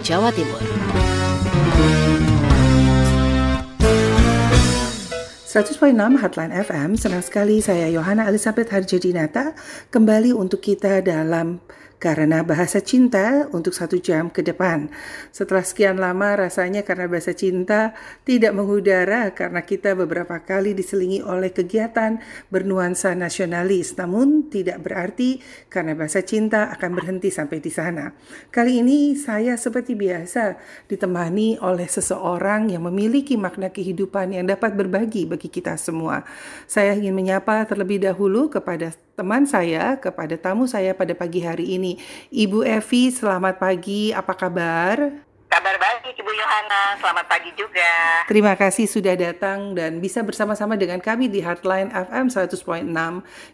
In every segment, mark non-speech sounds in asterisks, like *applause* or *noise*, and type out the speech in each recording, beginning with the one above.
Jawa Timur. 100.6 Hotline FM, senang sekali saya Yohana Elizabeth Harjadinata kembali untuk kita dalam karena bahasa cinta untuk satu jam ke depan. Setelah sekian lama rasanya karena bahasa cinta tidak mengudara karena kita beberapa kali diselingi oleh kegiatan bernuansa nasionalis. Namun tidak berarti karena bahasa cinta akan berhenti sampai di sana. Kali ini saya seperti biasa ditemani oleh seseorang yang memiliki makna kehidupan yang dapat berbagi bagi kita semua. Saya ingin menyapa terlebih dahulu kepada teman saya, kepada tamu saya pada pagi hari ini. Ibu Evi, selamat pagi. Apa kabar? Kabar baik Ibu Yohana, selamat pagi juga. Terima kasih sudah datang dan bisa bersama-sama dengan kami di Heartline FM 100.6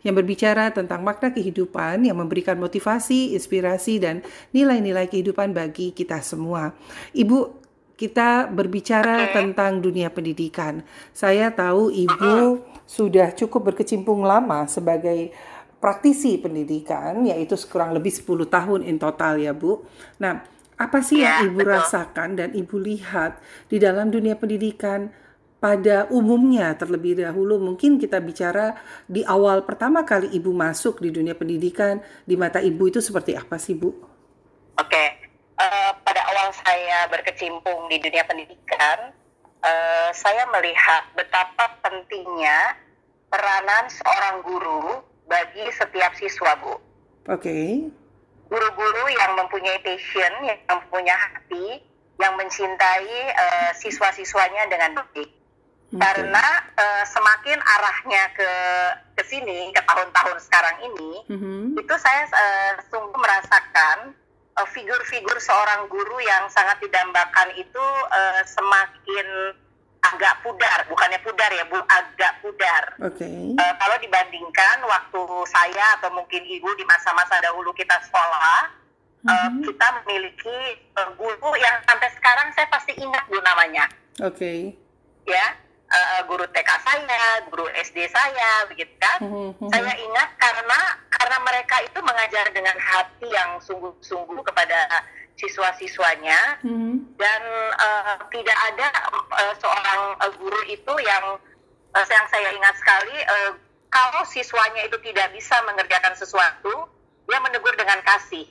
yang berbicara tentang makna kehidupan yang memberikan motivasi, inspirasi, dan nilai-nilai kehidupan bagi kita semua. Ibu, kita berbicara okay. tentang dunia pendidikan. Saya tahu Ibu sudah cukup berkecimpung lama sebagai praktisi pendidikan yaitu kurang lebih 10 tahun in total ya Bu. Nah, apa sih ya, yang Ibu betul. rasakan dan Ibu lihat di dalam dunia pendidikan pada umumnya terlebih dahulu mungkin kita bicara di awal pertama kali Ibu masuk di dunia pendidikan di mata Ibu itu seperti apa sih Bu? Oke, uh, pada awal saya berkecimpung di dunia pendidikan, uh, saya melihat betapa pentingnya peranan seorang guru bagi setiap siswa, Bu. Oke. Okay. Guru-guru yang mempunyai passion, yang mempunyai hati, yang mencintai uh, siswa-siswanya dengan baik. Okay. Karena uh, semakin arahnya ke ke sini ke tahun-tahun sekarang ini, mm-hmm. itu saya uh, sungguh merasakan figur-figur seorang guru yang sangat didambakan itu uh, semakin agak pudar, bukannya pudar ya bu, agak pudar. Oke. Okay. Uh, kalau dibandingkan waktu saya atau mungkin ibu di masa-masa dahulu kita sekolah, mm-hmm. uh, kita memiliki uh, guru yang sampai sekarang saya pasti ingat bu namanya. Oke. Okay. Ya, uh, guru TK saya, guru SD saya, begitu kan? Mm-hmm. Saya ingat karena karena mereka itu mengajar dengan hati yang sungguh-sungguh kepada siswa-siswanya hmm. dan uh, tidak ada uh, seorang uh, guru itu yang uh, yang saya ingat sekali uh, kalau siswanya itu tidak bisa mengerjakan sesuatu dia menegur dengan kasih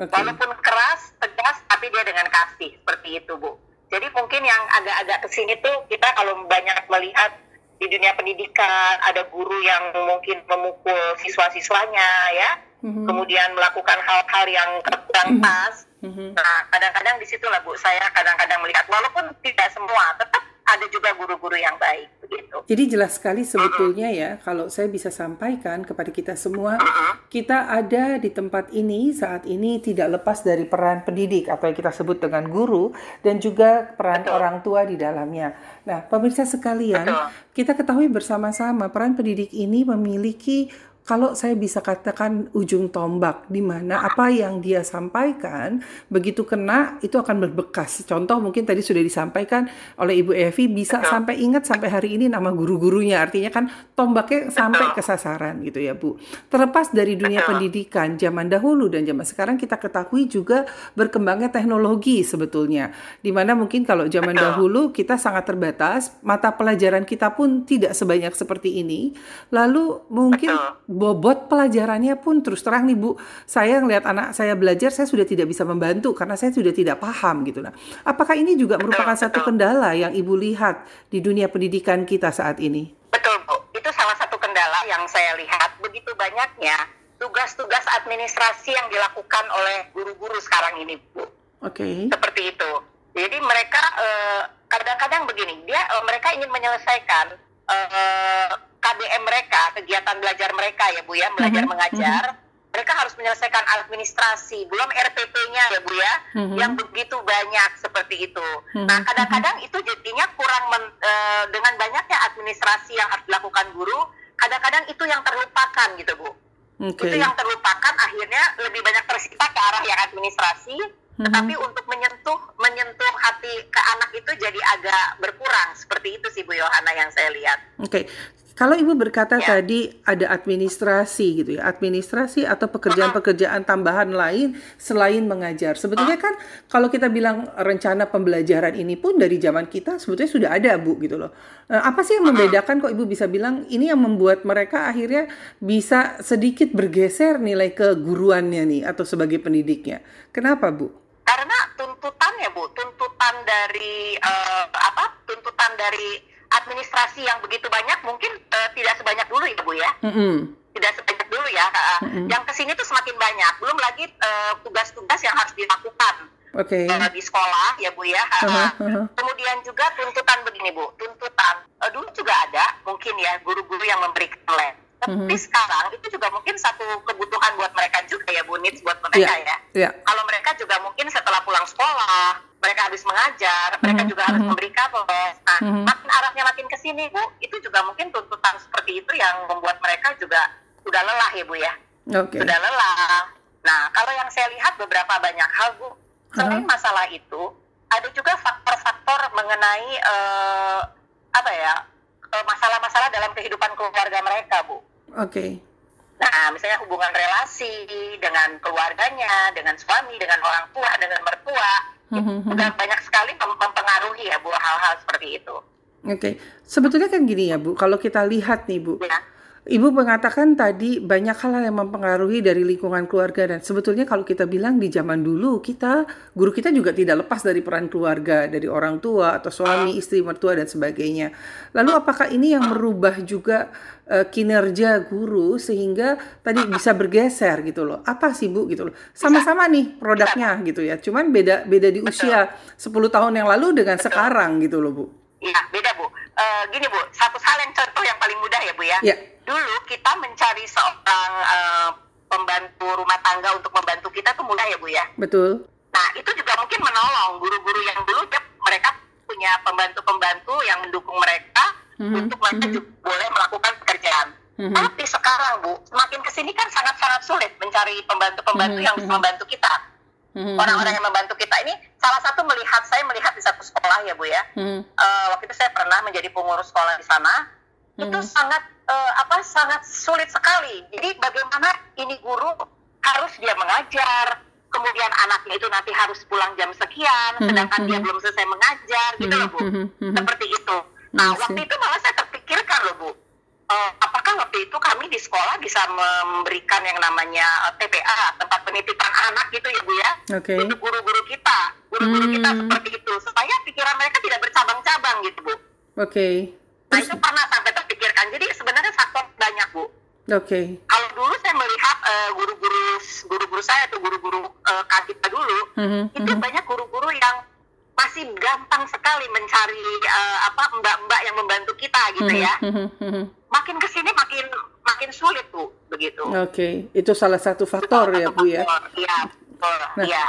okay. walaupun keras tegas tapi dia dengan kasih seperti itu bu jadi mungkin yang agak-agak ke sini tuh kita kalau banyak melihat di dunia pendidikan ada guru yang mungkin memukul siswa-siswanya ya mm-hmm. kemudian melakukan hal-hal yang kurang mm-hmm. pas mm-hmm. nah kadang-kadang di situ lah bu saya kadang-kadang melihat walaupun tidak semua tetap ada juga guru-guru yang baik begitu. Jadi jelas sekali sebetulnya ya kalau saya bisa sampaikan kepada kita semua kita ada di tempat ini saat ini tidak lepas dari peran pendidik atau yang kita sebut dengan guru dan juga peran Betul. orang tua di dalamnya. Nah, pemirsa sekalian, Betul. kita ketahui bersama-sama peran pendidik ini memiliki kalau saya bisa katakan ujung tombak di mana apa yang dia sampaikan begitu kena itu akan berbekas. Contoh mungkin tadi sudah disampaikan oleh Ibu Evi bisa sampai ingat sampai hari ini nama guru-gurunya. Artinya kan tombaknya sampai ke sasaran gitu ya, Bu. Terlepas dari dunia pendidikan zaman dahulu dan zaman sekarang kita ketahui juga berkembangnya teknologi sebetulnya. Di mana mungkin kalau zaman dahulu kita sangat terbatas, mata pelajaran kita pun tidak sebanyak seperti ini. Lalu mungkin bobot pelajarannya pun terus terang nih Bu, saya ngelihat anak saya belajar saya sudah tidak bisa membantu karena saya sudah tidak paham gitu nah. Apakah ini juga merupakan satu kendala yang Ibu lihat di dunia pendidikan kita saat ini? Betul Bu, itu salah satu kendala yang saya lihat begitu banyaknya tugas-tugas administrasi yang dilakukan oleh guru-guru sekarang ini Bu. Oke. Okay. Seperti itu. Jadi mereka eh, kadang-kadang begini, dia eh, mereka ingin menyelesaikan uh, KBM mereka, kegiatan belajar mereka ya Bu ya, belajar mm -hmm. mengajar, mm -hmm. mereka harus menyelesaikan administrasi, belum RPP-nya ya Bu ya, mm -hmm. yang begitu banyak seperti itu. Mm -hmm. Nah kadang-kadang itu jadinya kurang men, uh, dengan banyaknya administrasi yang harus dilakukan guru, kadang-kadang itu yang terlupakan gitu Bu. Okay. Itu yang terlupakan akhirnya lebih banyak tersita ke arah yang administrasi, Mm-hmm. Tetapi untuk menyentuh menyentuh hati ke anak itu jadi agak berkurang. Seperti itu sih Bu Yohana yang saya lihat. Oke. Okay. Kalau Ibu berkata ya. tadi ada administrasi gitu ya, administrasi atau pekerjaan-pekerjaan tambahan lain selain mengajar. Sebetulnya kan kalau kita bilang rencana pembelajaran ini pun dari zaman kita sebetulnya sudah ada Bu gitu loh. Eh, apa sih yang membedakan kok Ibu bisa bilang ini yang membuat mereka akhirnya bisa sedikit bergeser nilai keguruannya nih atau sebagai pendidiknya. Kenapa Bu? karena tuntutan ya bu tuntutan dari uh, apa tuntutan dari administrasi yang begitu banyak mungkin uh, tidak sebanyak dulu ya bu ya? Mm -hmm. tidak sebanyak dulu ya uh, mm -hmm. yang ke sini tuh semakin banyak. Belum lagi tugas-tugas uh, yang harus dilakukan okay. uh, di sekolah ya bu ya? Uh, uh, uh, kemudian juga tuntutan begini bu tuntutan uh, dulu juga ada mungkin ya guru-guru yang memberikan les tapi mm-hmm. sekarang itu juga mungkin satu kebutuhan buat mereka juga ya Bu needs buat mereka yeah. ya. Yeah. Kalau mereka juga mungkin setelah pulang sekolah, mereka habis mengajar, mm-hmm. mereka juga harus mm-hmm. memberi les. Nah, mm-hmm. makin arahnya makin ke sini Bu, itu juga mungkin tuntutan seperti itu yang membuat mereka juga sudah lelah ya Bu ya. Okay. Sudah lelah. Nah, kalau yang saya lihat beberapa banyak hal Bu, selain uh-huh. masalah itu, ada juga faktor-faktor mengenai uh, apa ya eh, masalah-masalah dalam kehidupan keluarga mereka, Bu. Oke. Okay. Nah, misalnya hubungan relasi dengan keluarganya, dengan suami, dengan orang tua, dengan mertua, mm-hmm. itu banyak sekali mempengaruhi ya Bu hal-hal seperti itu. Oke, okay. sebetulnya kan gini ya Bu, kalau kita lihat nih Bu, ya Ibu mengatakan tadi banyak hal yang mempengaruhi dari lingkungan keluarga dan sebetulnya kalau kita bilang di zaman dulu kita guru kita juga tidak lepas dari peran keluarga dari orang tua atau suami istri mertua dan sebagainya. Lalu apakah ini yang merubah juga uh, kinerja guru sehingga tadi bisa bergeser gitu loh? Apa sih Bu gitu loh? Sama-sama nih produknya gitu ya. Cuman beda beda di usia 10 tahun yang lalu dengan sekarang gitu loh Bu. Iya, beda Bu. Uh, gini Bu, satu hal yang contoh yang paling mudah ya Bu ya. ya dulu kita mencari seorang uh, pembantu rumah tangga untuk membantu kita tuh mudah ya Bu ya. Betul. Nah itu juga mungkin menolong guru-guru yang dulu ya, mereka punya pembantu-pembantu yang mendukung mereka mm-hmm. untuk mereka mm-hmm. juga boleh melakukan pekerjaan. Mm-hmm. Tapi sekarang Bu, semakin ke sini kan sangat-sangat sulit mencari pembantu-pembantu mm-hmm. yang bisa membantu kita. Mm-hmm. Orang-orang yang membantu kita ini salah satu melihat saya melihat di satu sekolah ya Bu ya. Mm-hmm. Uh, waktu itu saya pernah menjadi pengurus sekolah di sana. Mm-hmm. Itu sangat uh, apa sangat sulit sekali. Jadi bagaimana ini guru harus dia mengajar, kemudian anaknya itu nanti harus pulang jam sekian, hmm, sedangkan dia hmm. belum selesai mengajar, gitu loh bu, hmm, seperti itu. Nah waktu itu malah saya terpikirkan loh bu, uh, apakah waktu itu kami di sekolah bisa memberikan yang namanya eh, TPA tempat penitipan anak gitu ya bu ya, okay. untuk guru-guru kita, guru-guru kita seperti itu, supaya pikiran mereka tidak bercabang-cabang gitu bu. Oke. Okay. Nah itu pernah sampai faktor banyak bu. Oke. Okay. Kalau dulu saya melihat uh, guru-guru guru-guru saya atau guru-guru uh, kita dulu, mm-hmm. itu mm-hmm. banyak guru-guru yang masih gampang sekali mencari uh, apa mbak-mbak yang membantu kita gitu mm-hmm. ya. Mm-hmm. Makin ke sini makin makin sulit bu, begitu. Oke, okay. itu salah satu faktor itu ya bu ya. Iya. Nah, ya.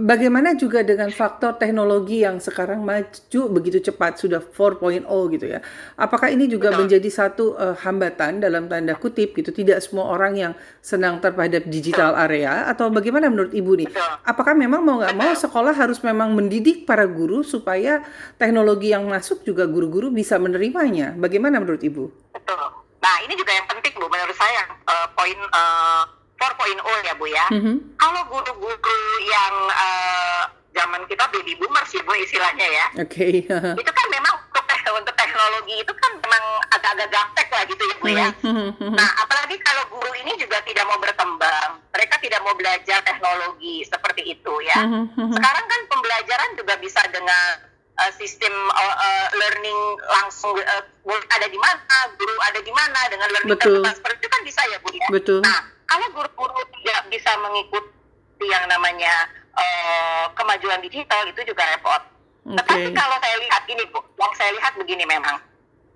bagaimana juga dengan faktor teknologi yang sekarang maju begitu cepat sudah 4.0 gitu ya? Apakah ini juga Betul. menjadi satu uh, hambatan dalam tanda kutip gitu? Tidak semua orang yang senang terhadap digital Betul. area atau bagaimana menurut ibu nih? Betul. Apakah memang mau nggak mau sekolah harus memang mendidik para guru supaya teknologi yang masuk juga guru-guru bisa menerimanya? Bagaimana menurut ibu? Betul. Nah ini juga yang penting bu menurut saya uh, poin uh, 4.0 ya Bu ya. Mm -hmm. Kalau guru-guru yang uh, zaman kita baby boomers sih Bu istilahnya ya. Oke. Okay. *laughs* itu kan memang untuk, untuk teknologi itu kan memang agak-agak gaptek lah gitu ya Bu ya. Mm -hmm. Nah apalagi kalau guru ini juga tidak mau berkembang, mereka tidak mau belajar teknologi seperti itu ya. Mm -hmm. Sekarang kan pembelajaran juga bisa dengan uh, sistem uh, uh, learning langsung uh, ada di mana, guru ada di mana dengan learning Betul. seperti itu kan bisa ya Bu ya. Betul. Nah kalau guru-guru tidak bisa mengikuti yang namanya uh, kemajuan digital itu juga repot. Okay. Tetapi kalau saya lihat ini bu, yang saya lihat begini memang,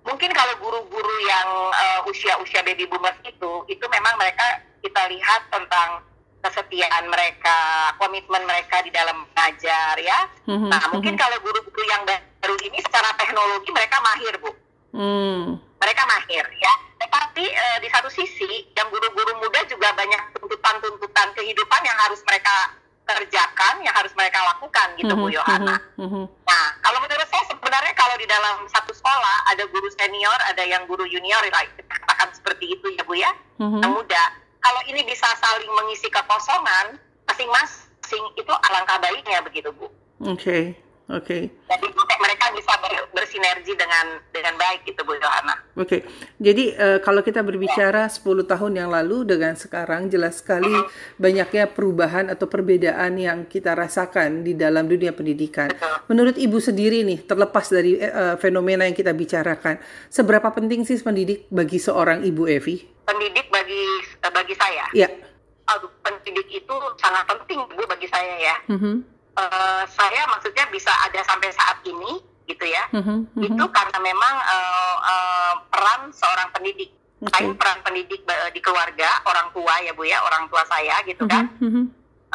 mungkin kalau guru-guru yang uh, usia-usia baby boomers itu, itu memang mereka kita lihat tentang kesetiaan mereka, komitmen mereka di dalam mengajar ya. Mm-hmm. Nah mungkin mm-hmm. kalau guru-guru yang baru ini secara teknologi mereka mahir bu. Mm. Mereka mahir ya tetapi uh, di satu sisi yang guru-guru muda juga banyak tuntutan-tuntutan kehidupan yang harus mereka kerjakan, yang harus mereka lakukan gitu Bu mhm, Yohana. Mm -hmm. Nah, kalau menurut saya sebenarnya kalau di dalam satu sekolah ada guru senior, ada yang guru junior, like, katakan seperti itu ya Bu ya, mm -hmm. yang muda. Kalau ini bisa saling mengisi kekosongan, masing-masing itu alangkah baiknya begitu Bu. Oke. Okay. Oke. Okay. Jadi mereka bisa bersinergi dengan dengan baik gitu Bu Johanna. Oke. Okay. Jadi uh, kalau kita berbicara 10 tahun yang lalu dengan sekarang jelas sekali banyaknya perubahan atau perbedaan yang kita rasakan di dalam dunia pendidikan. Menurut Ibu sendiri nih, terlepas dari uh, fenomena yang kita bicarakan, seberapa penting sih pendidik bagi seorang Ibu Evi? Pendidik bagi bagi saya. Iya. Aduh, pendidik itu sangat penting Bu bagi saya ya. Uh -huh uh, saya maksudnya bisa ada sampai saat ini gitu ya. Mm-hmm, itu karena memang uh, uh, peran seorang pendidik. Okay. saya peran pendidik di keluarga orang tua ya bu ya orang tua saya gitu kan. Mm-hmm.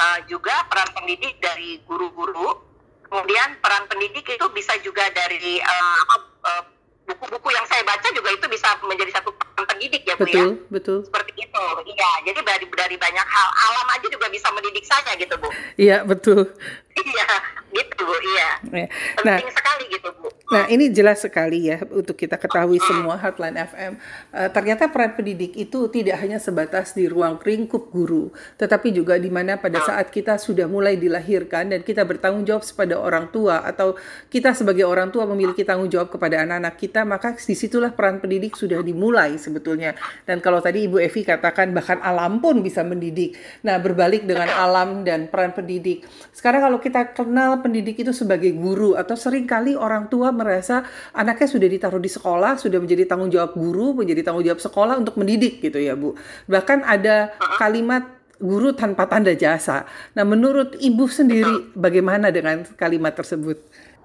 uh, juga peran pendidik dari guru-guru. Kemudian peran pendidik itu bisa juga dari uh, uh, buku-buku yang saya baca juga itu bisa menjadi satu peran pendidik ya bu betul, ya betul. Seperti itu. Iya jadi dari dari banyak hal. Alam aja juga bisa mendidik saya gitu bu. Iya betul iya gitu bu iya. Nah, penting sekali gitu bu. nah ini jelas sekali ya untuk kita ketahui semua Heartline FM uh, ternyata peran pendidik itu tidak hanya sebatas di ruang lingkup guru tetapi juga di mana pada saat kita sudah mulai dilahirkan dan kita bertanggung jawab kepada orang tua atau kita sebagai orang tua memiliki tanggung jawab kepada anak-anak kita maka di situlah peran pendidik sudah dimulai sebetulnya. Dan kalau tadi Ibu Evi katakan bahkan alam pun bisa mendidik. Nah berbalik dengan alam dan peran pendidik. Sekarang kalau kita kenal pendidik itu sebagai guru atau sering kali orang tua merasa anaknya sudah ditaruh di sekolah, sudah menjadi tanggung jawab guru, menjadi tanggung jawab sekolah untuk mendidik gitu ya, Bu. Bahkan ada kalimat guru tanpa tanda jasa. Nah, menurut Ibu sendiri bagaimana dengan kalimat tersebut?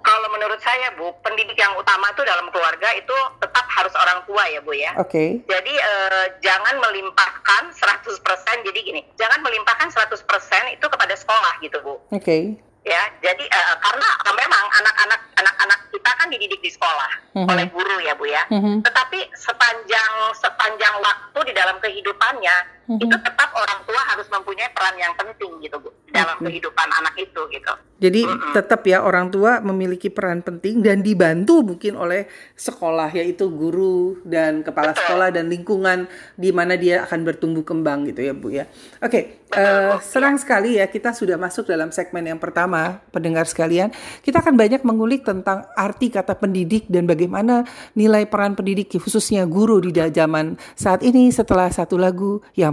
Kalau menurut saya, Bu, pendidik yang utama itu dalam keluarga itu tetap harus orang tua ya, Bu ya. Oke. Okay. Jadi eh, jangan melimpahkan 100%, jadi gini, jangan melimpahkan 100% itu kepada sekolah gitu, Bu. Oke. Okay ya jadi uh, karena uh, memang anak-anak anak-anak kita kan dididik di sekolah mm-hmm. oleh guru ya bu ya mm-hmm. tetapi sepanjang sepanjang waktu di dalam kehidupannya mm-hmm. itu tetap orang tua harus mempunyai peran yang penting gitu bu dalam okay. kehidupan anak itu gitu jadi mm-hmm. tetap ya orang tua memiliki peran penting dan dibantu mungkin oleh sekolah yaitu guru dan kepala Betul. sekolah dan lingkungan di mana dia akan bertumbuh kembang gitu ya bu ya oke okay. uh, eh, senang sekali ya kita sudah masuk dalam segmen yang pertama pendengar sekalian, kita akan banyak mengulik tentang arti kata pendidik dan bagaimana nilai peran pendidik khususnya guru di zaman saat ini setelah satu lagu yang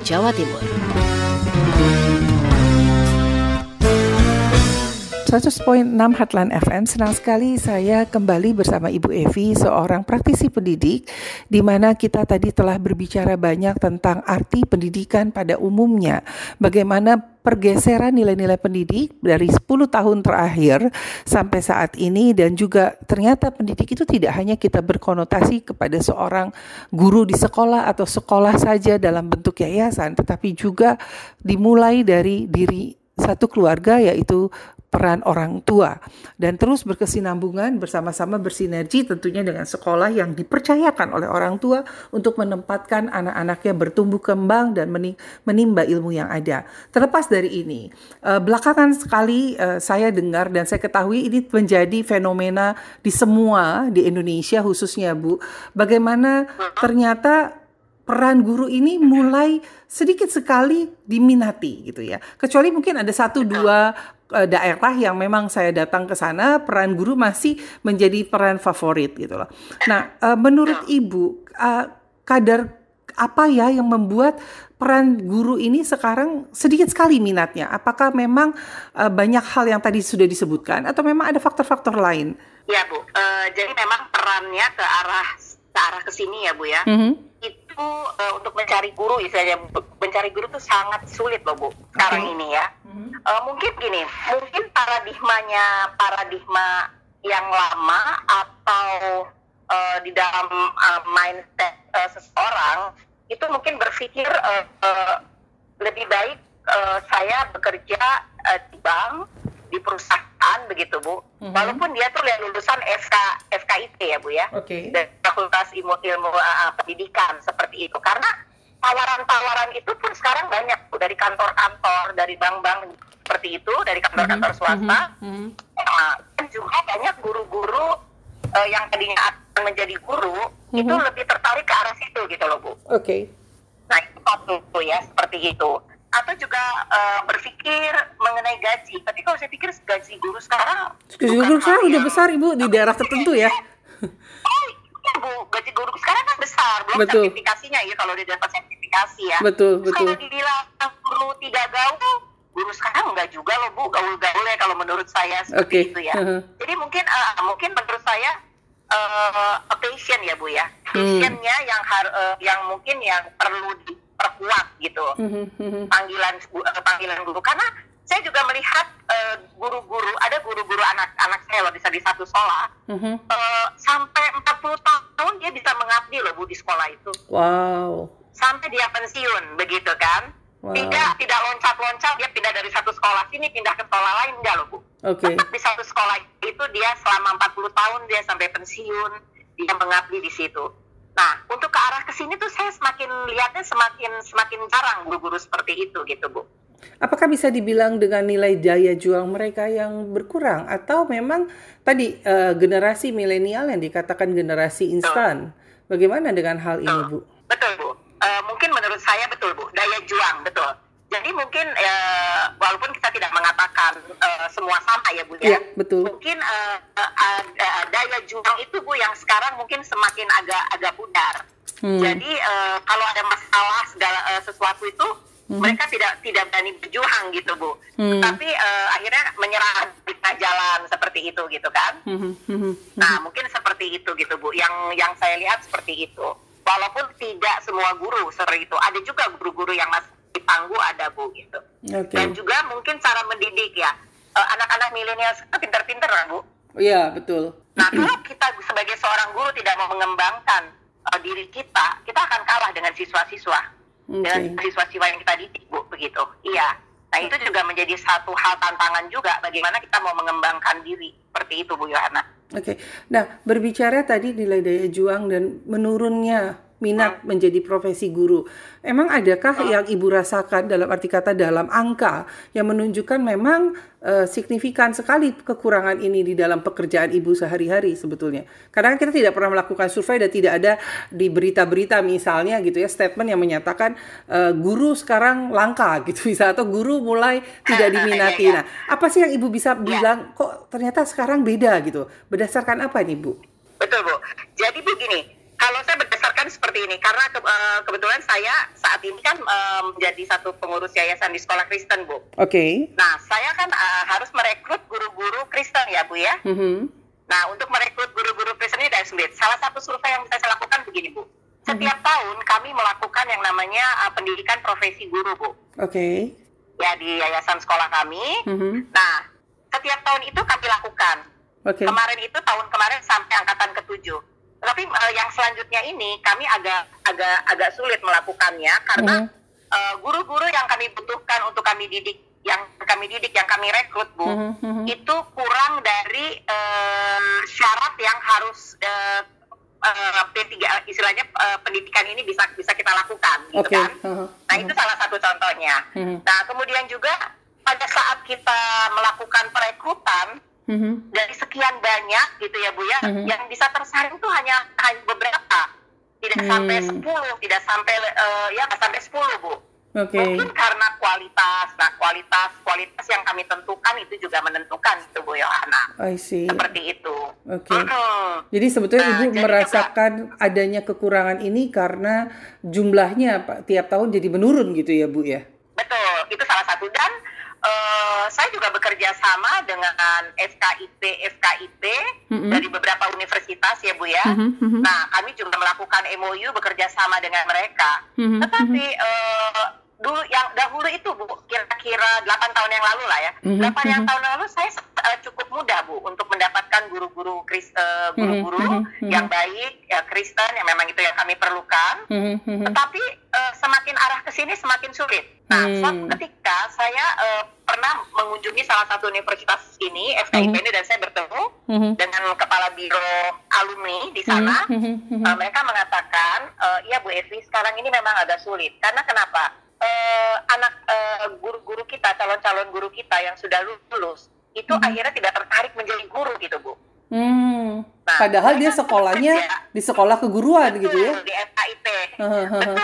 Jawa Timur. 100.6 Headline FM, senang sekali saya kembali bersama Ibu Evi, seorang praktisi pendidik, di mana kita tadi telah berbicara banyak tentang arti pendidikan pada umumnya, bagaimana pergeseran nilai-nilai pendidik dari 10 tahun terakhir sampai saat ini. Dan juga ternyata pendidik itu tidak hanya kita berkonotasi kepada seorang guru di sekolah atau sekolah saja dalam bentuk yayasan, tetapi juga dimulai dari diri satu keluarga yaitu peran orang tua dan terus berkesinambungan bersama-sama bersinergi tentunya dengan sekolah yang dipercayakan oleh orang tua untuk menempatkan anak-anaknya bertumbuh kembang dan menimba ilmu yang ada. Terlepas dari ini, eh, belakangan sekali eh, saya dengar dan saya ketahui ini menjadi fenomena di semua di Indonesia khususnya Bu, bagaimana ternyata peran guru ini mulai sedikit sekali diminati gitu ya. Kecuali mungkin ada satu dua daerah yang memang saya datang ke sana peran guru masih menjadi peran favorit gitu loh. Nah, uh, menurut Ibu uh, kadar apa ya yang membuat peran guru ini sekarang sedikit sekali minatnya? Apakah memang banyak hal yang tadi sudah disebutkan atau memang ada faktor-faktor lain? Ya Bu, uh, jadi memang perannya ke arah ke arah ke sini ya Bu ya. Mm -hmm. Itu uh, untuk mencari guru istilahnya mencari guru itu sangat sulit loh Bu sekarang okay. ini ya. Uh, mungkin gini, mungkin paradigmanya paradigma yang lama atau uh, di dalam uh, mindset uh, seseorang itu mungkin berpikir uh, uh, lebih baik uh, saya bekerja uh, di bank di perusahaan begitu bu, mm-hmm. walaupun dia tuh lulusan FK FKIP ya bu ya, okay. dari Fakultas Ilmu Ilmu uh, Pendidikan seperti itu karena tawaran-tawaran itu pun sekarang banyak dari kantor-kantor, dari bank-bank seperti itu, dari kantor-kantor mhm, swasta. Mm-hmm. Nah, dan juga banyak guru-guru uh, yang tadinya akan menjadi guru mm-hmm. itu lebih tertarik ke arah situ gitu loh bu. Oke. Okay. Nah itu satu ya seperti itu. Atau juga uh, berpikir mengenai gaji. Tapi kalau saya pikir gaji guru sekarang gaji guru sekarang udah besar ibu di daerah tertentu ya. Oh Bu, gaji guru sekarang kan besar, belum betul. sertifikasinya ya kalau dia dapat sertifikasi ya. Betul, betul. Kalau dibilang guru tidak gaul, guru sekarang enggak juga loh Bu, gaul-gaul ya kalau menurut saya seperti okay. itu ya. Uh -huh. Jadi mungkin uh, mungkin menurut saya uh, a passion ya Bu ya. Hmm. Passionnya hmm. yang har uh, yang mungkin yang perlu diperkuat gitu. Hmm. hmm panggilan uh, panggilan guru karena saya juga melihat guru-guru uh, ada guru-guru anak-anak saya loh bisa di satu sekolah mm-hmm. uh, sampai 40 tahun dia bisa mengabdi loh bu di sekolah itu wow sampai dia pensiun begitu kan wow. tidak tidak loncat-loncat dia pindah dari satu sekolah sini pindah ke sekolah lain enggak loh bu okay. tetap di satu sekolah itu dia selama 40 tahun dia sampai pensiun dia mengabdi di situ Nah, untuk ke arah ke sini tuh saya semakin lihatnya semakin semakin jarang guru-guru seperti itu gitu, Bu. Apakah bisa dibilang dengan nilai daya juang mereka yang berkurang atau memang tadi uh, generasi milenial yang dikatakan generasi instan? Bagaimana dengan hal ini, Bu? Betul, Bu. Uh, mungkin menurut saya betul, Bu. Daya juang, betul. Jadi mungkin uh, walaupun kita tidak mengatakan uh, semua sama ya, Bu ya. ya betul. Mungkin uh, uh, daya juang itu, Bu, yang sekarang mungkin semakin agak agak pudar. Hmm. Jadi uh, kalau ada masalah segala uh, sesuatu itu hmm. mereka tidak tidak berani berjuang gitu bu hmm. tapi uh, akhirnya menyerah di tengah jalan seperti itu gitu kan hmm. Hmm. nah mungkin seperti itu gitu bu yang yang saya lihat seperti itu walaupun tidak semua guru seperti itu ada juga guru-guru yang masih dipanggu ada bu gitu okay. dan juga mungkin cara mendidik ya uh, anak-anak milenial pintar-pintar lah bu iya betul nah kalau kita sebagai seorang guru tidak mau mengembangkan uh, diri kita kita akan kalah dengan siswa-siswa okay. dengan siswa-siswa yang kita didik bu begitu iya Nah itu juga menjadi satu hal tantangan juga bagaimana kita mau mengembangkan diri seperti itu Bu Yohana. Oke, okay. nah berbicara tadi nilai daya juang dan menurunnya minat menjadi profesi guru. Emang adakah yang ibu rasakan dalam arti kata dalam angka yang menunjukkan memang uh, signifikan sekali kekurangan ini di dalam pekerjaan ibu sehari-hari sebetulnya? Karena kita tidak pernah melakukan survei dan tidak ada di berita-berita misalnya gitu ya statement yang menyatakan uh, guru sekarang langka gitu bisa atau guru mulai tidak *laughs* diminati. Nah, apa sih yang ibu bisa ya. bilang kok ternyata sekarang beda gitu? Berdasarkan apa nih bu? Betul bu. Jadi begini kalau saya seperti ini, karena ke, uh, kebetulan saya saat ini kan um, menjadi satu pengurus yayasan di sekolah Kristen, Bu. Oke. Okay. Nah, saya kan uh, harus merekrut guru-guru Kristen ya, Bu ya. Mm -hmm. Nah, untuk merekrut guru-guru Kristen ini dari sulit. Salah satu survei yang bisa saya lakukan begini, Bu. Setiap mm -hmm. tahun kami melakukan yang namanya uh, pendidikan profesi guru, Bu. Oke. Okay. Ya, di yayasan sekolah kami. Mm -hmm. Nah, setiap tahun itu kami lakukan. Okay. Kemarin itu tahun kemarin sampai angkatan ketujuh tapi uh, yang selanjutnya ini kami agak agak agak sulit melakukannya karena mm uh, guru-guru yang kami butuhkan untuk kami didik yang kami didik yang kami rekrut bu mm -hmm. itu kurang dari uh, syarat yang harus uh, uh, P3 istilahnya uh, pendidikan ini bisa bisa kita lakukan gitu okay. kan. Uh -huh. Nah, itu salah satu contohnya. Uh -huh. Nah, kemudian juga pada saat kita melakukan perekrutan hmm Dari sekian banyak gitu ya Bu ya, mm-hmm. yang bisa tersaring tuh hanya hanya beberapa, tidak mm. sampai 10, tidak sampai uh, ya nggak sampai 10 Bu. Okay. Mungkin karena kualitas, nah kualitas kualitas yang kami tentukan itu juga menentukan itu Bu Yohana. I see. Seperti itu. Oke. Okay. Mm-hmm. Jadi sebetulnya nah, Ibu merasakan juga, adanya kekurangan ini karena jumlahnya tiap tahun jadi menurun gitu ya Bu ya? Itu salah satu dan uh, saya juga bekerja sama dengan FKIP FKIP mm-hmm. dari beberapa universitas ya Bu ya. Mm-hmm. Nah kami juga melakukan MOU bekerja sama dengan mereka. Mm-hmm. Tetapi uh, dulu yang dahulu itu Bu kira-kira 8 tahun yang lalu lah ya. Mm-hmm. 8 yang tahun lalu saya uh, cukup mudah Bu untuk mendapatkan guru-guru uh, guru-guru mm-hmm. yang baik ya Kristen yang memang itu yang kami perlukan. Mm-hmm. Tetapi uh, semakin arah ke sini semakin sulit. Nah, mm. suatu ketika saya uh, pernah mengunjungi salah satu universitas ini FKIP mm-hmm. ini dan saya bertemu mm-hmm. dengan kepala biro alumni di sana. Mm-hmm. Uh, mereka mengatakan, uh, iya Bu Evi sekarang ini memang agak sulit. Karena kenapa? Uh, anak uh, guru-guru kita, calon-calon guru kita yang sudah lulus itu hmm. akhirnya tidak tertarik menjadi guru gitu bu. Hmm. Nah, Padahal dia sekolahnya kerja. di sekolah keguruan gitu ya? Di FKIP, betul.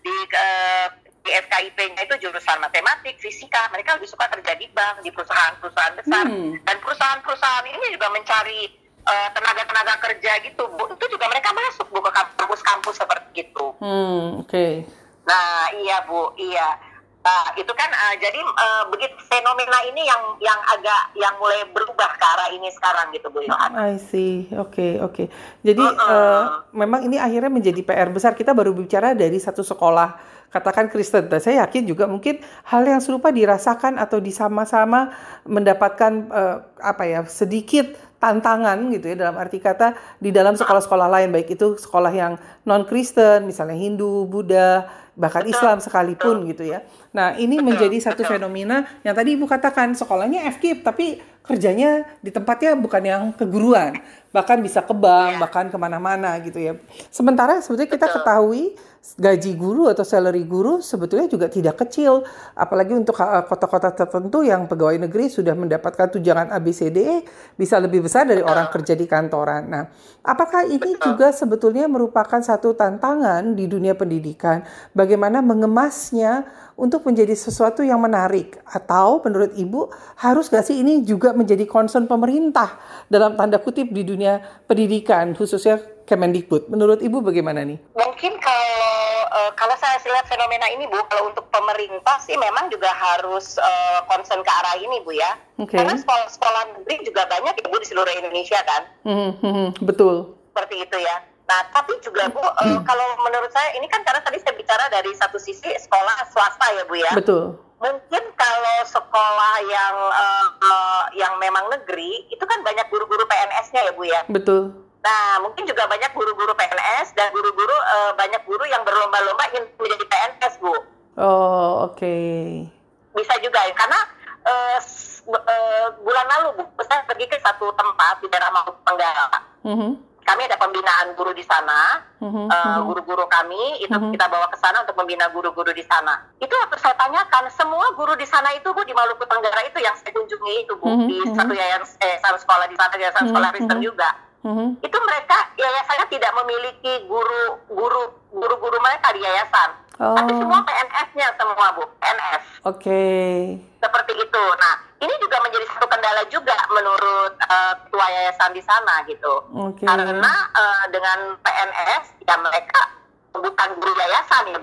Di uh, di FKIP-nya itu jurusan matematik, fisika. Mereka lebih suka kerja di bank, di perusahaan-perusahaan besar. Hmm. Dan perusahaan-perusahaan ini juga mencari tenaga-tenaga uh, kerja gitu, bu. Itu juga mereka masuk bu ke kampus-kampus seperti itu. Hmm, oke. Okay. Nah, iya Bu, iya. Nah, itu kan uh, jadi uh, begitu fenomena ini yang yang agak yang mulai berubah ke arah ini sekarang gitu Bu Yohan. I see. Oke, okay, oke. Okay. Jadi uh -uh. Uh, memang ini akhirnya menjadi PR besar. Kita baru bicara dari satu sekolah katakan Kristen. Dan saya yakin juga mungkin hal yang serupa dirasakan atau disama-sama mendapatkan uh, apa ya sedikit tantangan gitu ya dalam arti kata di dalam sekolah-sekolah lain baik itu sekolah yang non Kristen misalnya Hindu, Buddha bahkan betul, Islam sekalipun betul. gitu ya. Nah ini betul, menjadi satu betul. fenomena yang tadi ibu katakan sekolahnya FKIP tapi kerjanya di tempatnya bukan yang keguruan bahkan bisa ke bank yeah. bahkan ke mana-mana gitu ya. Sementara sebetulnya kita ketahui gaji guru atau salary guru sebetulnya juga tidak kecil apalagi untuk kota-kota tertentu yang pegawai negeri sudah mendapatkan tunjangan ABCDE bisa lebih besar dari orang kerja di kantoran. Nah, apakah ini juga sebetulnya merupakan satu tantangan di dunia pendidikan bagaimana mengemasnya untuk menjadi sesuatu yang menarik atau menurut Ibu harus gak sih ini juga menjadi concern pemerintah dalam tanda kutip di dunia pendidikan khususnya Kemendikbud. Menurut Ibu bagaimana nih? Mungkin kalau uh, kalau saya lihat fenomena ini Bu, kalau untuk pemerintah sih memang juga harus uh, concern ke arah ini Bu ya. Okay. Karena sekolah-sekolah negeri juga banyak Ibu di seluruh Indonesia kan. Mm -hmm, betul. Seperti itu ya. Nah, tapi juga Bu, uh, kalau menurut saya ini kan karena tadi saya bicara dari satu sisi sekolah swasta ya Bu ya. Betul. Mungkin kalau sekolah yang uh, uh, yang memang negeri itu kan banyak guru-guru PNS-nya ya Bu ya. Betul. Nah, mungkin juga banyak guru-guru PNS dan guru-guru uh, banyak guru yang berlomba-lomba ingin menjadi PNS Bu. Oh, oke. Okay. Bisa juga ya, karena uh, uh, bulan lalu Bu, saya pergi ke satu tempat di daerah Maluku Tenggara. Mm -hmm kami ada pembinaan guru di sana, uh-huh, uh, guru-guru kami itu uh-huh. kita bawa ke sana untuk membina guru-guru di sana. Itu waktu saya tanyakan, semua guru di sana itu bu di Maluku Tenggara itu yang saya kunjungi itu bu uh-huh, di satu yayasan eh, satu sekolah di sana yayasan uh-huh, sekolah Kristen juga. Uh-huh. Itu mereka yayasannya tidak memiliki guru guru guru-guru mereka di yayasan. Oh. Tapi semua PNS-nya semua bu, PNS. Oke. Okay. Seperti itu. Nah, ini juga menjadi satu kendala juga menurut uh, ketua yayasan di sana gitu. Okay. Karena uh, dengan PNS ya mereka bukan guru yayasan ya,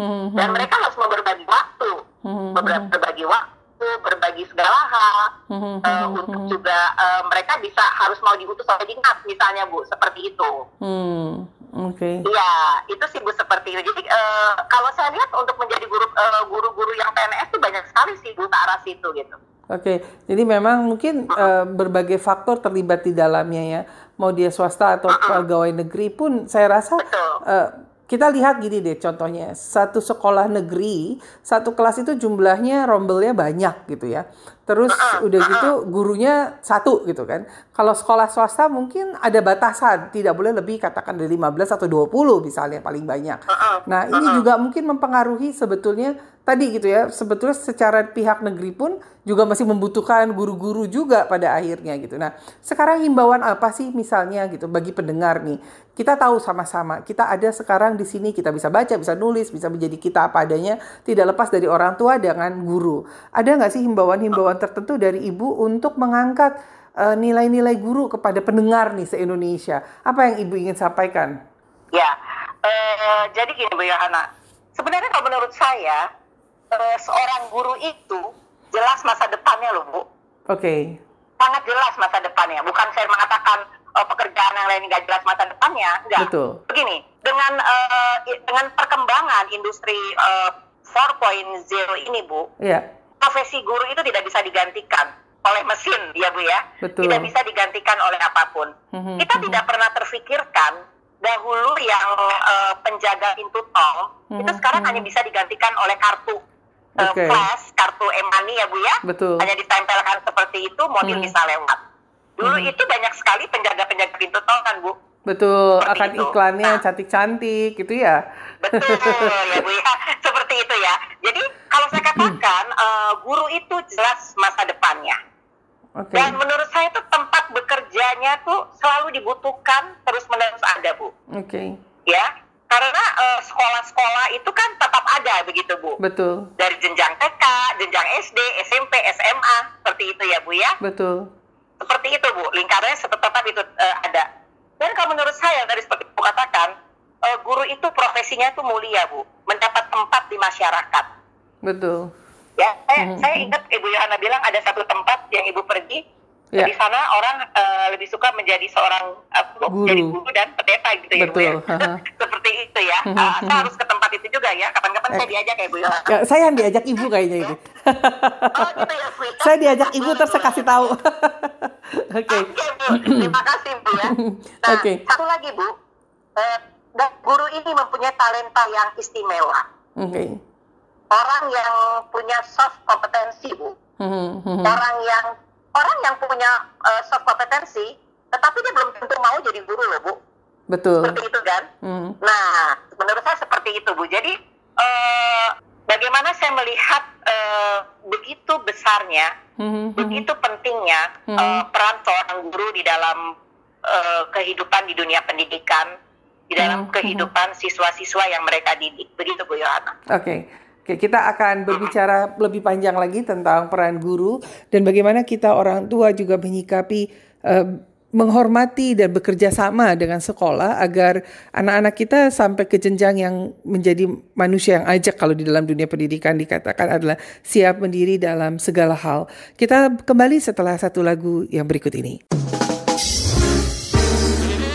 mm-hmm. dan mereka harus berbagi waktu, mm-hmm. berbagi waktu, berbagi segala hal mm-hmm. uh, untuk juga uh, mereka bisa harus mau diutus oleh dinas misalnya bu, seperti itu. Mm. Oke. Okay. Iya, itu sih bu seperti itu. Jadi uh, kalau saya lihat untuk menjadi guru uh, guru-guru yang PNS itu banyak sekali sih bu ke arah situ gitu. Oke, jadi memang mungkin uh, berbagai faktor terlibat di dalamnya ya. Mau dia swasta atau pegawai negeri pun saya rasa uh, kita lihat gini deh contohnya. Satu sekolah negeri, satu kelas itu jumlahnya rombelnya banyak gitu ya. Terus udah gitu gurunya satu gitu kan. Kalau sekolah swasta mungkin ada batasan, tidak boleh lebih katakan dari 15 atau 20 misalnya paling banyak. Nah, ini juga mungkin mempengaruhi sebetulnya tadi gitu ya, sebetulnya secara pihak negeri pun juga masih membutuhkan guru-guru juga pada akhirnya gitu. Nah, sekarang himbauan apa sih misalnya gitu bagi pendengar nih? Kita tahu sama-sama, kita ada sekarang di sini kita bisa baca, bisa nulis, bisa menjadi kita apa adanya, tidak lepas dari orang tua dengan guru. Ada nggak sih himbauan-himbauan tertentu dari ibu untuk mengangkat uh, nilai-nilai guru kepada pendengar nih se-Indonesia? Apa yang ibu ingin sampaikan? Ya, uh, jadi gini Bu Yohana, sebenarnya kalau menurut saya uh, seorang guru itu jelas masa depannya loh Bu. Oke. Okay. Sangat jelas masa depannya. Bukan saya mengatakan uh, pekerjaan yang lain nggak jelas masa depannya, enggak. Betul. Begini, dengan uh, dengan perkembangan industri uh, 4.0 ini Bu, yeah. Profesi guru itu tidak bisa digantikan oleh mesin, ya Bu ya. Betul. Tidak bisa digantikan oleh apa pun. Mm-hmm. Kita mm-hmm. tidak pernah terfikirkan dahulu yang uh, penjaga pintu tol mm-hmm. itu sekarang hanya bisa digantikan oleh kartu uh, okay. flash, kartu e-money ya Bu ya. Betul. Hanya ditempelkan seperti itu, mobil hmm. bisa lewat. Dulu hmm. itu banyak sekali penjaga-penjaga pintu tol kan Bu. Betul, seperti akan itu. iklannya nah, cantik-cantik gitu ya. Betul ya Bu ya, seperti itu ya. Jadi kalau saya katakan uh, guru itu jelas masa depannya. Okay. Dan menurut saya itu tempat bekerjanya tuh selalu dibutuhkan terus menerus ada Bu. Oke. Okay. Ya, karena uh, sekolah-sekolah itu kan tetap ada begitu Bu. Betul. Dari jenjang TK, jenjang SD, SMP, SMA, seperti itu ya Bu ya. Betul. Seperti itu Bu, lingkarannya tetap itu uh, ada. Dan kalau menurut saya dari seperti Bu katakan, uh, guru itu profesinya itu mulia Bu, mendapat tempat di masyarakat. Betul. Ya, saya, mm -hmm. saya ingat Ibu Yohana bilang ada satu tempat yang Ibu pergi Ya. Di sana orang uh, lebih suka menjadi seorang uh, guru. jadi guru dan pendeta gitu ya, Betul. Bu, ya. *laughs* Seperti itu ya. Uh, saya harus ke tempat itu juga ya. Kapan-kapan saya diajak ya Bu ya. ya saya yang diajak Ibu kayaknya itu. *laughs* oh gitu ya Bu. Ya. saya diajak Ibu terus saya kasih tahu. Oke. Okay. okay, Bu. *laughs* Terima kasih Bu ya. Nah, okay. satu lagi Bu. Uh, guru ini mempunyai talenta yang istimewa. Oke. Okay. Orang yang punya soft kompetensi Bu. Orang yang orang yang punya uh, soft kompetensi, tetapi dia belum tentu mau jadi guru loh, Bu. Betul. Seperti itu kan? Hmm. Nah, menurut saya seperti itu, Bu. Jadi, uh, bagaimana saya melihat uh, begitu besarnya, hmm. begitu pentingnya hmm. uh, peran seorang guru di dalam uh, kehidupan di dunia pendidikan, di dalam hmm. kehidupan siswa-siswa yang mereka didik. Begitu, Bu Yohana. Oke. Okay. Oke, kita akan berbicara lebih panjang lagi tentang peran guru dan bagaimana kita orang tua juga menyikapi uh, menghormati dan bekerja sama dengan sekolah agar anak-anak kita sampai ke jenjang yang menjadi manusia yang ajak kalau di dalam dunia pendidikan dikatakan adalah siap mendiri dalam segala hal. Kita kembali setelah satu lagu yang berikut ini.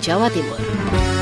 Jawa Timur.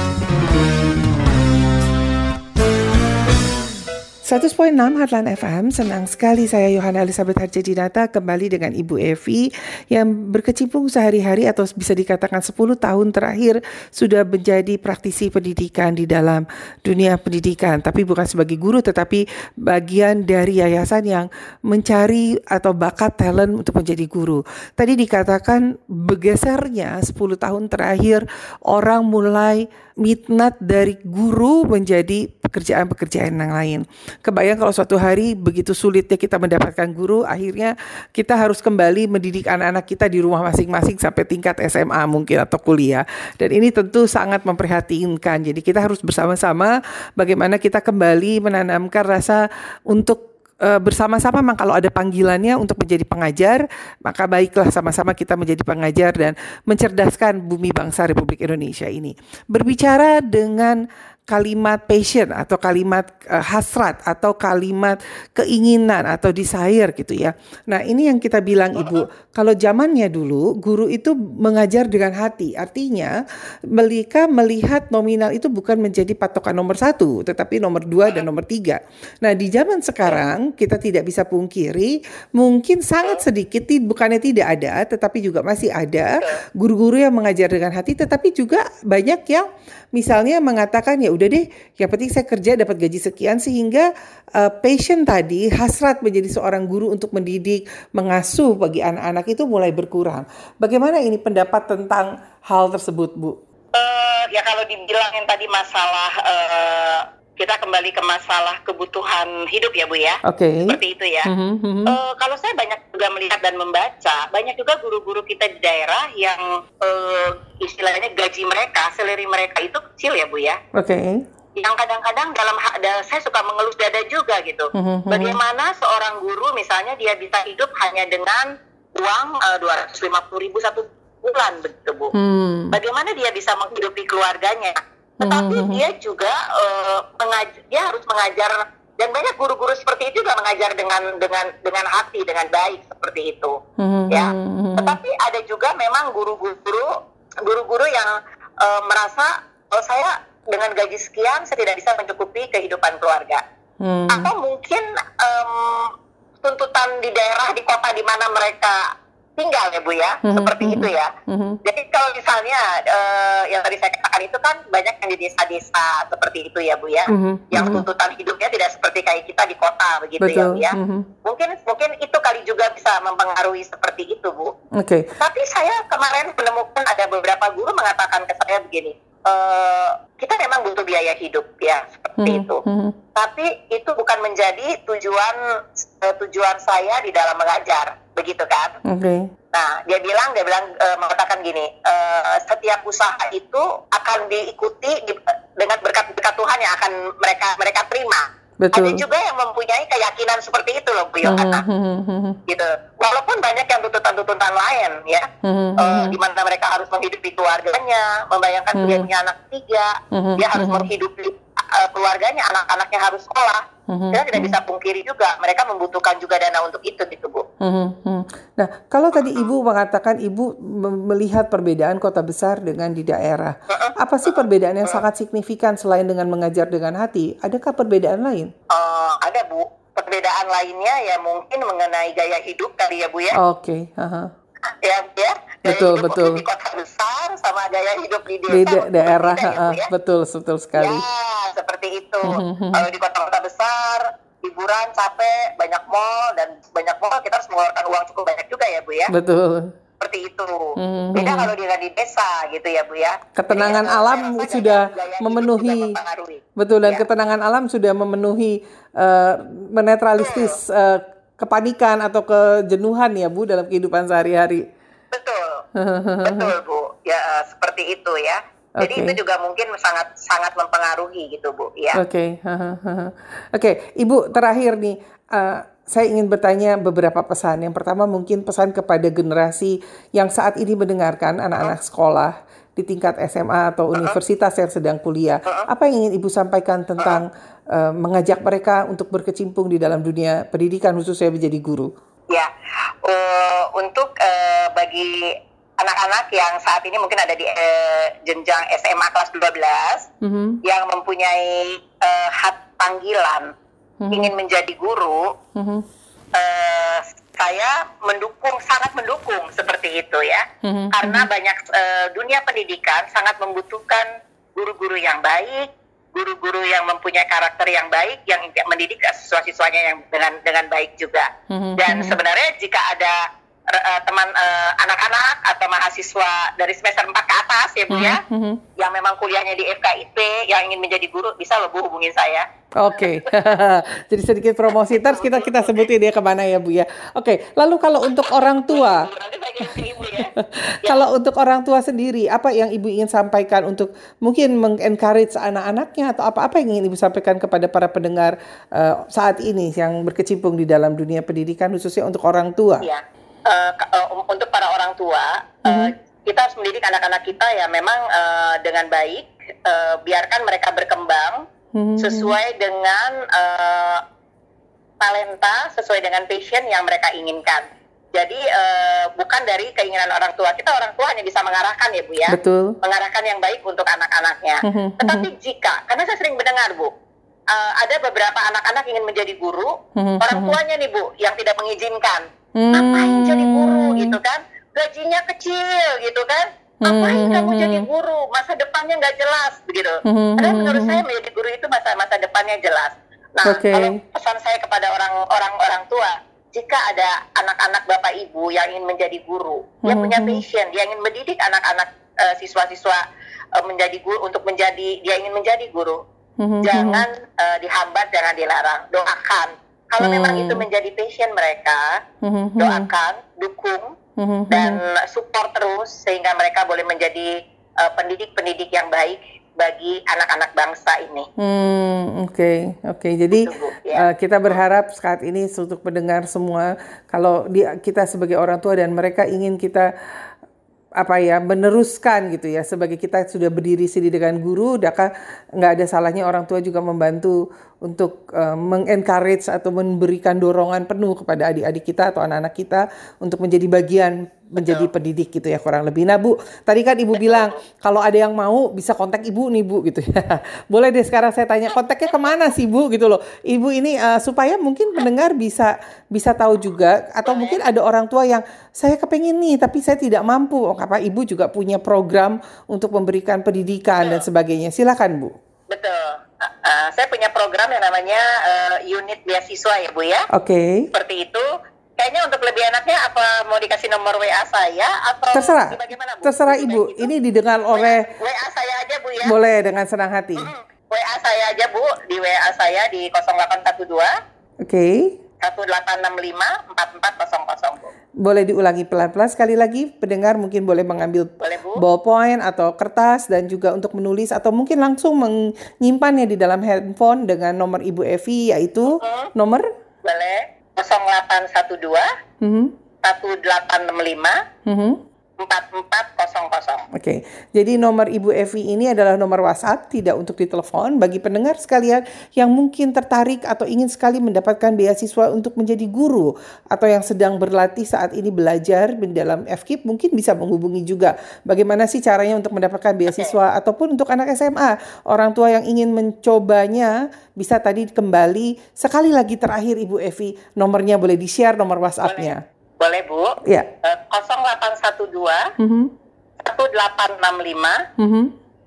100.6 Heartland FM, senang sekali saya Yohana Elizabeth Harjadinata kembali dengan Ibu Evi yang berkecimpung sehari-hari atau bisa dikatakan 10 tahun terakhir sudah menjadi praktisi pendidikan di dalam dunia pendidikan. Tapi bukan sebagai guru tetapi bagian dari yayasan yang mencari atau bakat talent untuk menjadi guru. Tadi dikatakan bergesernya 10 tahun terakhir orang mulai minat dari guru menjadi pekerjaan-pekerjaan yang lain. Kebayang kalau suatu hari begitu sulitnya kita mendapatkan guru, akhirnya kita harus kembali mendidik anak-anak kita di rumah masing-masing sampai tingkat SMA mungkin atau kuliah. Dan ini tentu sangat memprihatinkan. Jadi kita harus bersama-sama bagaimana kita kembali menanamkan rasa untuk uh, bersama-sama memang kalau ada panggilannya untuk menjadi pengajar, maka baiklah sama-sama kita menjadi pengajar dan mencerdaskan bumi bangsa Republik Indonesia ini. Berbicara dengan kalimat passion atau kalimat uh, hasrat atau kalimat keinginan atau desire gitu ya. Nah ini yang kita bilang ibu, kalau zamannya dulu guru itu mengajar dengan hati, artinya mereka melihat nominal itu bukan menjadi patokan nomor satu, tetapi nomor dua dan nomor tiga. Nah di zaman sekarang kita tidak bisa pungkiri, mungkin sangat sedikit, bukannya tidak ada, tetapi juga masih ada guru-guru yang mengajar dengan hati, tetapi juga banyak yang misalnya mengatakan ya udah deh, yang penting saya kerja dapat gaji sekian sehingga uh, passion tadi hasrat menjadi seorang guru untuk mendidik, mengasuh bagi anak-anak itu mulai berkurang. Bagaimana ini pendapat tentang hal tersebut, Bu? Uh, ya kalau dibilang yang tadi masalah uh, kita kembali ke masalah kebutuhan hidup ya Bu ya. Oke. Okay. Seperti itu ya. Mm -hmm. uh, kalau saya banyak juga melihat dan membaca, banyak juga guru-guru kita di daerah yang uh, istilahnya gaji mereka, salary mereka itu kecil ya Bu ya. Oke. Okay. Yang kadang-kadang dalam saya suka mengelus dada juga gitu. Mm -hmm. Bagaimana seorang guru misalnya dia bisa hidup hanya dengan uang eh, dua ratus lima puluh ribu satu bulan begitu Bu. Hmm. Bagaimana dia bisa menghidupi keluarganya? Tetapi hmm. dia juga uh, dia harus mengajar dan banyak guru-guru seperti itu juga mengajar dengan dengan dengan hati dengan baik seperti itu hmm. ya tetapi ada juga memang guru-guru guru-guru yang uh, merasa oh saya dengan gaji sekian saya tidak bisa mencukupi kehidupan keluarga hmm. atau mungkin um, tuntutan di daerah di kota di mana mereka tinggal ya Bu ya, mm-hmm. seperti itu ya. Mm-hmm. Jadi kalau misalnya uh, yang tadi saya katakan itu kan banyak yang di desa-desa seperti itu ya Bu ya, mm-hmm. yang tuntutan hidupnya tidak seperti kayak kita di kota begitu ya, Betul. ya Bu ya. Mm-hmm. Mungkin mungkin itu kali juga bisa mempengaruhi seperti itu Bu. Oke. Okay. Tapi saya kemarin menemukan ada beberapa guru mengatakan ke saya begini, uh, kita memang butuh biaya hidup ya seperti mm-hmm. itu. Mm-hmm. Tapi itu bukan menjadi tujuan uh, tujuan saya di dalam mengajar begitu kan? Okay. Nah, dia bilang, dia bilang e, mengatakan gini, e, setiap usaha itu akan diikuti di, dengan berkat-berkat Tuhan yang akan mereka mereka terima. Betul. Ada juga yang mempunyai keyakinan seperti itu loh, Bu Yohana. Mm-hmm. Gitu. Walaupun banyak yang tuntutan-tuntutan lain ya, e, di mana mereka harus menghidupi keluarganya, membayangkan dia punya anak tiga, dia harus menghidupi uh, keluarganya, anak-anaknya harus sekolah Mm-hmm. Kita tidak bisa pungkiri juga mereka membutuhkan juga dana untuk itu gitu bu. Mm-hmm. Nah kalau tadi ibu mengatakan ibu melihat perbedaan kota besar dengan di daerah, apa sih perbedaan yang sangat signifikan selain dengan mengajar dengan hati? Adakah perbedaan lain? Uh, ada bu. Perbedaan lainnya ya mungkin mengenai gaya hidup kali ya bu ya. Oke. Okay. Uh-huh. Ya ya. Gaya betul betul. Di kota besar sama gaya hidup di desa. Di da- daerah. Uh, ya. Betul betul sekali. Ya seperti itu. *laughs* Kalau di kota-kota besar, hiburan capek, banyak mall dan banyak mall kita harus mengeluarkan uang cukup banyak juga ya bu ya. Betul. Seperti itu. Mm-hmm. Beda kalau di di desa gitu ya bu ya. Ketenangan Jadi, alam sudah memenuhi. Betul dan ya. ketenangan alam sudah memenuhi uh, menetralistis uh, kepanikan atau kejenuhan ya bu dalam kehidupan sehari-hari. Betul. *laughs* Betul bu. Ya seperti itu ya. Jadi okay. itu juga mungkin sangat sangat mempengaruhi gitu bu, ya. Oke, okay. *laughs* oke, okay. ibu terakhir nih, uh, saya ingin bertanya beberapa pesan. Yang pertama mungkin pesan kepada generasi yang saat ini mendengarkan anak-anak sekolah di tingkat SMA atau universitas yang sedang kuliah. Apa yang ingin ibu sampaikan tentang uh, mengajak mereka untuk berkecimpung di dalam dunia pendidikan khususnya menjadi guru? Ya, uh, untuk uh, bagi anak-anak yang saat ini mungkin ada di uh, jenjang SMA kelas 12 mm-hmm. yang mempunyai uh, hak panggilan mm-hmm. ingin menjadi guru, mm-hmm. uh, saya mendukung sangat mendukung seperti itu ya, mm-hmm. karena banyak uh, dunia pendidikan sangat membutuhkan guru-guru yang baik, guru-guru yang mempunyai karakter yang baik, yang mendidik siswa-siswanya yang dengan dengan baik juga. Mm-hmm. Dan sebenarnya jika ada uh, teman uh, anak-anak atau mahasiswa dari semester 4 ke atas ya Bu ya, mm -hmm. yang memang kuliahnya di FKIP yang ingin menjadi guru bisa lo Bu hubungin saya. Oke, okay. *laughs* jadi sedikit promosi terus kita kita sebutin dia ke mana ya Bu ya. Oke, okay. lalu kalau untuk orang tua, ya. *laughs* kalau untuk orang tua sendiri, apa yang Ibu ingin sampaikan untuk mungkin mengencourage anak-anaknya atau apa-apa yang ingin Ibu sampaikan kepada para pendengar uh, saat ini yang berkecimpung di dalam dunia pendidikan khususnya untuk orang tua? Ya uh, uh, untuk para orang tua mm -hmm. uh, kita harus mendidik anak-anak kita ya memang uh, dengan baik uh, biarkan mereka berkembang mm -hmm. sesuai dengan uh, talenta sesuai dengan passion yang mereka inginkan jadi uh, bukan dari keinginan orang tua kita orang tua hanya bisa mengarahkan ya bu ya Betul. mengarahkan yang baik untuk anak-anaknya mm -hmm. tetapi jika karena saya sering mendengar bu uh, ada beberapa anak-anak ingin menjadi guru mm -hmm. orang tuanya nih bu yang tidak mengizinkan hmm. ngapain jadi guru gitu kan gajinya kecil gitu kan ngapain hmm. kamu jadi guru masa depannya nggak jelas begitu hmm. karena menurut saya menjadi guru itu masa masa depannya jelas nah okay. kalau pesan saya kepada orang orang orang tua jika ada anak-anak bapak ibu yang ingin menjadi guru hmm. yang punya passion dia ingin mendidik anak-anak uh, siswa-siswa uh, menjadi guru untuk menjadi dia ingin menjadi guru hmm. jangan uh, dihambat jangan dilarang doakan kalau hmm. memang itu menjadi passion mereka, hmm. doakan, dukung, hmm. dan support terus sehingga mereka boleh menjadi uh, pendidik-pendidik yang baik bagi anak-anak bangsa ini. Hmm, oke, okay, oke. Okay. Jadi Betul, ya. uh, kita berharap saat ini untuk mendengar semua, kalau dia, kita sebagai orang tua dan mereka ingin kita apa ya meneruskan gitu ya sebagai kita sudah berdiri sini dengan guru, daka nggak ada salahnya orang tua juga membantu untuk uh, mengencourage atau memberikan dorongan penuh kepada adik-adik kita atau anak-anak kita untuk menjadi bagian menjadi Betul. pendidik gitu ya kurang lebih. Nah Bu, tadi kan Ibu bilang kalau ada yang mau bisa kontak Ibu nih Bu gitu ya. *laughs* Boleh deh sekarang saya tanya kontaknya ke mana sih Bu gitu loh. Ibu ini uh, supaya mungkin pendengar bisa bisa tahu juga atau mungkin ada orang tua yang saya kepengen nih tapi saya tidak mampu. Oh, apa Ibu juga punya program untuk memberikan pendidikan Betul. dan sebagainya. Silakan Bu. Betul. Uh, saya punya program yang namanya uh, unit beasiswa ya Bu ya. Oke. Okay. Seperti itu Kayaknya untuk lebih enaknya apa mau dikasih nomor WA saya atau terserah. bagaimana Bu? Terserah Ibu. Gitu? Ini didengar oleh WA saya aja Bu ya. Boleh dengan senang hati. Hmm, WA saya aja Bu di WA saya di 0812. Oke. Okay. 1865 4400 Bu. Boleh diulangi pelan-pelan sekali lagi pendengar mungkin boleh mengambil boleh, Bu. ballpoint atau kertas dan juga untuk menulis atau mungkin langsung menyimpannya di dalam handphone dengan nomor Ibu Evi yaitu uh -huh. nomor boleh 0812 mm -hmm. 1865 mm -hmm. 4400. Oke, jadi nomor Ibu Evi ini adalah nomor WhatsApp, tidak untuk ditelepon. Bagi pendengar sekalian yang mungkin tertarik atau ingin sekali mendapatkan beasiswa untuk menjadi guru atau yang sedang berlatih saat ini belajar di dalam FKIP, mungkin bisa menghubungi juga. Bagaimana sih caranya untuk mendapatkan beasiswa okay. ataupun untuk anak SMA, orang tua yang ingin mencobanya bisa tadi kembali sekali lagi terakhir Ibu Evi nomornya boleh di share nomor WhatsAppnya. Boleh Bu. Ya. Uh, 0812 mm -hmm. 1865 mm -hmm.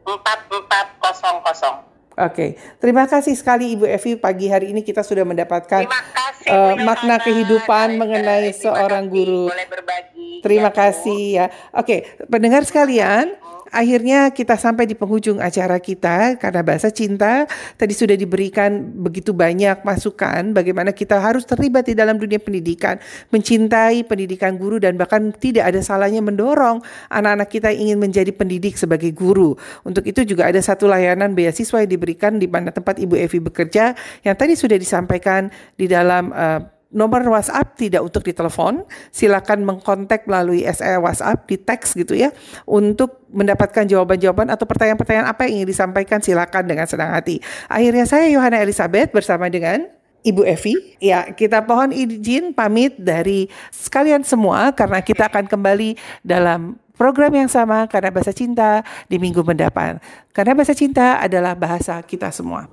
4400. Oke, okay. terima kasih sekali Ibu Evi pagi hari ini kita sudah mendapatkan kasih, uh, makna kehidupan Boleh, mengenai seorang kasih, guru. Boleh berbagi. Terima ya, kasih ya. Oke, okay. pendengar sekalian, akhirnya kita sampai di penghujung acara kita karena bahasa cinta tadi sudah diberikan begitu banyak masukan bagaimana kita harus terlibat di dalam dunia pendidikan, mencintai pendidikan guru dan bahkan tidak ada salahnya mendorong anak-anak kita ingin menjadi pendidik sebagai guru. Untuk itu juga ada satu layanan beasiswa yang diberikan di mana tempat Ibu Evi bekerja yang tadi sudah disampaikan di dalam uh, nomor WhatsApp tidak untuk ditelepon, silakan mengkontak melalui SE WhatsApp di teks gitu ya untuk mendapatkan jawaban-jawaban atau pertanyaan-pertanyaan apa yang ingin disampaikan silakan dengan senang hati. Akhirnya saya Yohana Elizabeth bersama dengan Ibu Evi, ya kita pohon izin pamit dari sekalian semua karena kita akan kembali dalam program yang sama karena bahasa cinta di minggu mendatang. Karena bahasa cinta adalah bahasa kita semua.